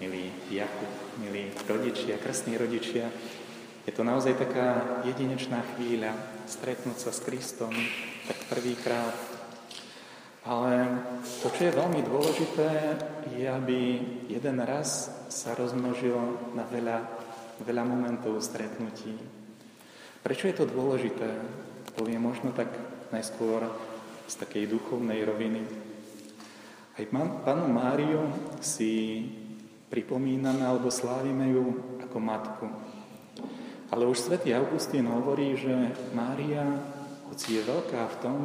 milí Jakub, milí rodičia, krstní rodičia. Je to naozaj taká jedinečná chvíľa stretnúť sa s Kristom tak prvýkrát. Ale to, čo je veľmi dôležité, je, aby jeden raz sa rozmnožilo na veľa, veľa momentov stretnutí. Prečo je to dôležité? Poviem možno tak najskôr z takej duchovnej roviny. Aj pánu Máriu si pripomíname alebo slávime ju ako matku. Ale už svätý Augustín hovorí, že Mária, hoci je veľká v tom,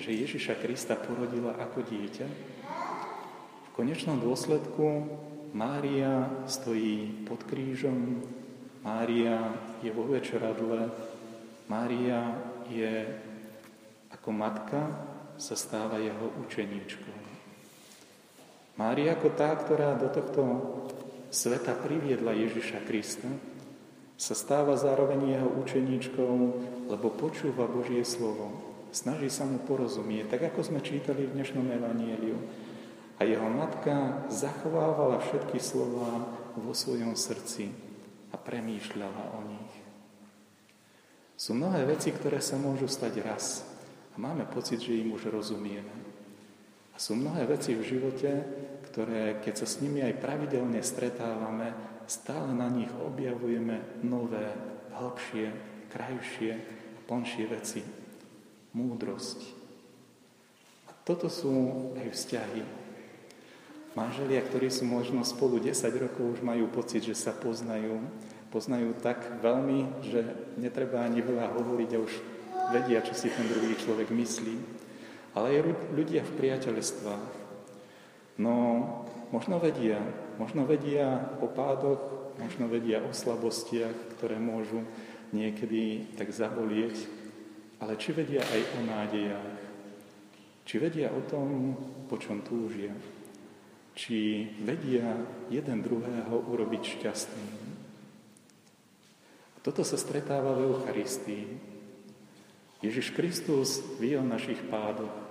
že Ježiša Krista porodila ako dieťa, v konečnom dôsledku Mária stojí pod krížom, Mária je vo večeradle, Mária je ako matka sa stáva jeho učeníčkou. Mária ako tá, ktorá do tohto sveta priviedla Ježiša Krista, sa stáva zároveň jeho učeníčkou, lebo počúva Božie slovo. Snaží sa mu porozumieť, tak ako sme čítali v dnešnom evanieliu. A jeho matka zachovávala všetky slova vo svojom srdci a premýšľala o nich. Sú mnohé veci, ktoré sa môžu stať raz a máme pocit, že im už rozumieme. A sú mnohé veci v živote, ktoré, keď sa s nimi aj pravidelne stretávame, stále na nich objavujeme nové, hlbšie, krajšie, plnšie veci. Múdrosť. A toto sú aj vzťahy. Manželia, ktorí sú možno spolu 10 rokov, už majú pocit, že sa poznajú. Poznajú tak veľmi, že netreba ani veľa hovoriť a už vedia, čo si ten druhý človek myslí ale aj ľudia v priateľstvách. No, možno vedia, možno vedia o pádoch, možno vedia o slabostiach, ktoré môžu niekedy tak zabolieť, ale či vedia aj o nádejách, či vedia o tom, po čom túžia, či vedia jeden druhého urobiť šťastným. Toto sa stretáva v Eucharistii. Ježiš Kristus vie o našich pádoch,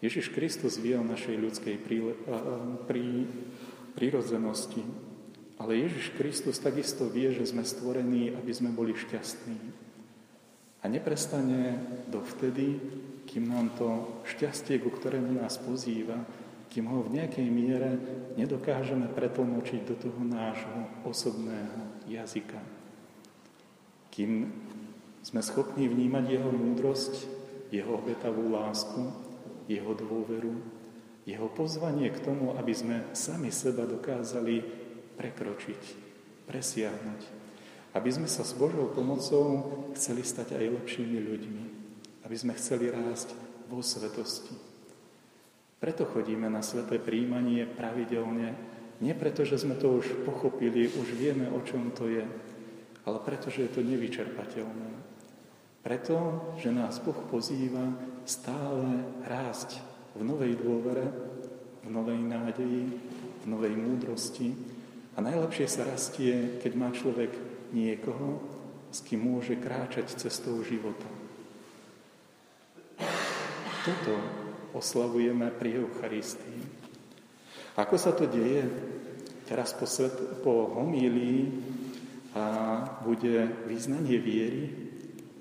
Ježiš Kristus vie o našej ľudskej prírodzenosti, ale Ježiš Kristus takisto vie, že sme stvorení, aby sme boli šťastní. A neprestane dovtedy, kým nám to šťastie, ku ktorému nás pozýva, kým ho v nejakej miere nedokážeme pretlmočiť do toho nášho osobného jazyka. Kým sme schopní vnímať jeho múdrosť, jeho obetavú lásku, jeho dôveru, jeho pozvanie k tomu, aby sme sami seba dokázali prekročiť, presiahnuť. Aby sme sa s Božou pomocou chceli stať aj lepšími ľuďmi. Aby sme chceli rásť vo svetosti. Preto chodíme na sveté príjmanie pravidelne, nie preto, že sme to už pochopili, už vieme, o čom to je, ale preto, že je to nevyčerpateľné. Preto, že nás Boh pozýva stále rásť v novej dôvere, v novej nádeji, v novej múdrosti. A najlepšie sa rastie, keď má človek niekoho, s kým môže kráčať cestou života. Toto oslavujeme pri Eucharistii. Ako sa to deje? Teraz po, svet, po homílii a bude význanie viery,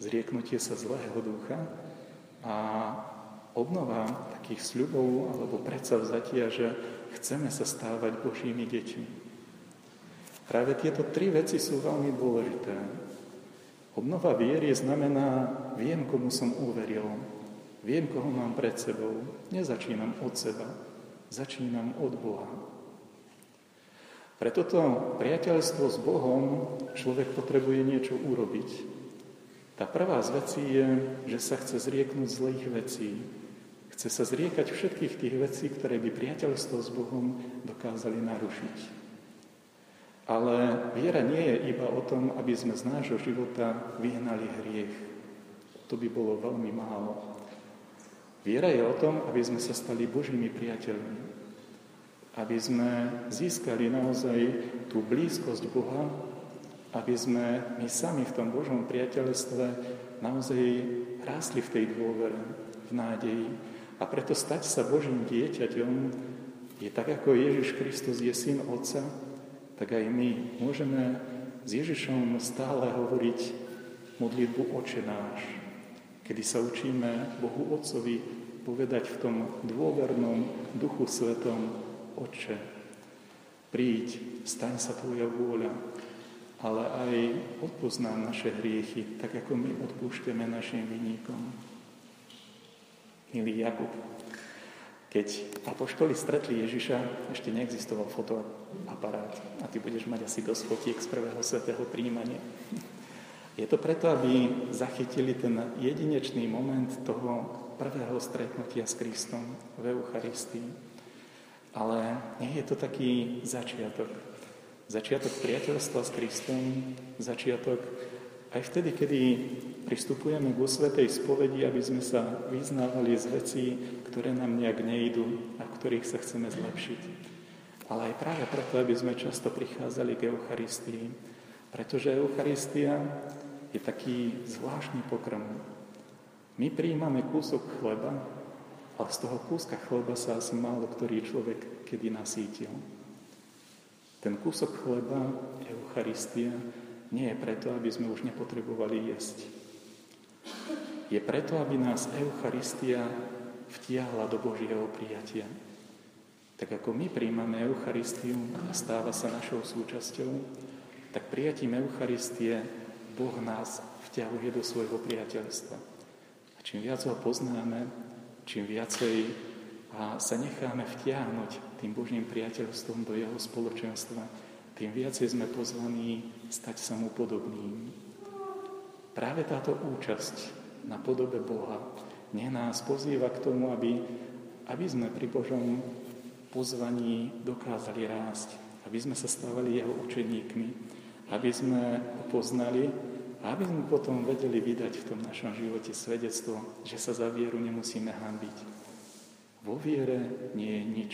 zrieknutie sa zlého ducha, a obnova takých sľubov alebo predsavzatia, že chceme sa stávať Božími deťmi. Práve tieto tri veci sú veľmi dôležité. Obnova viery znamená, viem, komu som uveril, viem, koho mám pred sebou, nezačínam od seba, začínam od Boha. Pre toto priateľstvo s Bohom človek potrebuje niečo urobiť, tá prvá z vecí je, že sa chce zrieknúť zlých vecí. Chce sa zriekať všetkých tých vecí, ktoré by priateľstvo s Bohom dokázali narušiť. Ale viera nie je iba o tom, aby sme z nášho života vyhnali hriech. To by bolo veľmi málo. Viera je o tom, aby sme sa stali Božími priateľmi. Aby sme získali naozaj tú blízkosť Boha, aby sme my sami v tom Božom priateľstve naozaj rástli v tej dôvere, v nádeji. A preto stať sa Božím dieťaťom je tak, ako Ježiš Kristus je syn Otca, tak aj my môžeme s Ježišom stále hovoriť modlitbu Oče náš, kedy sa učíme Bohu Otcovi povedať v tom dôvernom Duchu Svetom Oče, príď, staň sa Tvoja vôľa, ale aj odpoznám naše hriechy, tak ako my odpúšťame našim vinníkom. Milý Jakub, keď apoštoli stretli Ježiša, ešte neexistoval fotoaparát a ty budeš mať asi dosť fotiek z prvého svetého príjmania. Je to preto, aby zachytili ten jedinečný moment toho prvého stretnutia s Kristom v Eucharistii. Ale nie je to taký začiatok. Začiatok priateľstva s Kristom, začiatok aj vtedy, kedy pristupujeme k Svetej spovedi, aby sme sa vyznávali z vecí, ktoré nám nejak nejdú a v ktorých sa chceme zlepšiť. Ale aj práve preto, aby sme často prichádzali k Eucharistii, pretože Eucharistia je taký zvláštny pokrm. My prijímame kúsok chleba, ale z toho kúska chleba sa asi málo ktorý človek kedy nasítil. Ten kúsok chleba, Eucharistia, nie je preto, aby sme už nepotrebovali jesť. Je preto, aby nás Eucharistia vtiahla do Božieho prijatia. Tak ako my príjmame Eucharistiu a stáva sa našou súčasťou, tak prijatím Eucharistie Boh nás vťahuje do svojho priateľstva. A čím viac ho poznáme, čím viacej a sa necháme vtiahnuť tým Božím priateľstvom do jeho spoločenstva, tým viacej sme pozvaní stať sa mu podobným. Práve táto účasť na podobe Boha nech nás pozýva k tomu, aby, aby sme pri Božom pozvaní dokázali rásť, aby sme sa stávali jeho učeníkmi, aby sme ho poznali a aby sme potom vedeli vydať v tom našom živote svedectvo, že sa za vieru nemusíme hambiť. Vo viere nie je nič,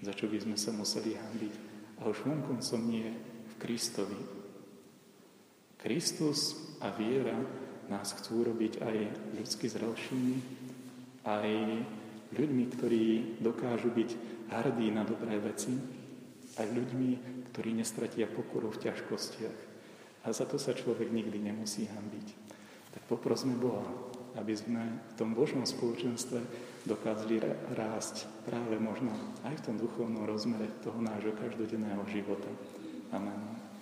za čo by sme sa museli hambiť. A už vonkoncom nie v Kristovi. Kristus a viera nás chcú robiť aj ľudsky zrelšími, aj ľuďmi, ktorí dokážu byť hrdí na dobré veci, aj ľuďmi, ktorí nestratia pokoru v ťažkostiach. A za to sa človek nikdy nemusí hambiť. Tak poprosme Boha, aby sme v tom Božom spoločenstve dokázali rásť práve možno aj v tom duchovnom rozmere toho nášho každodenného života. Amen.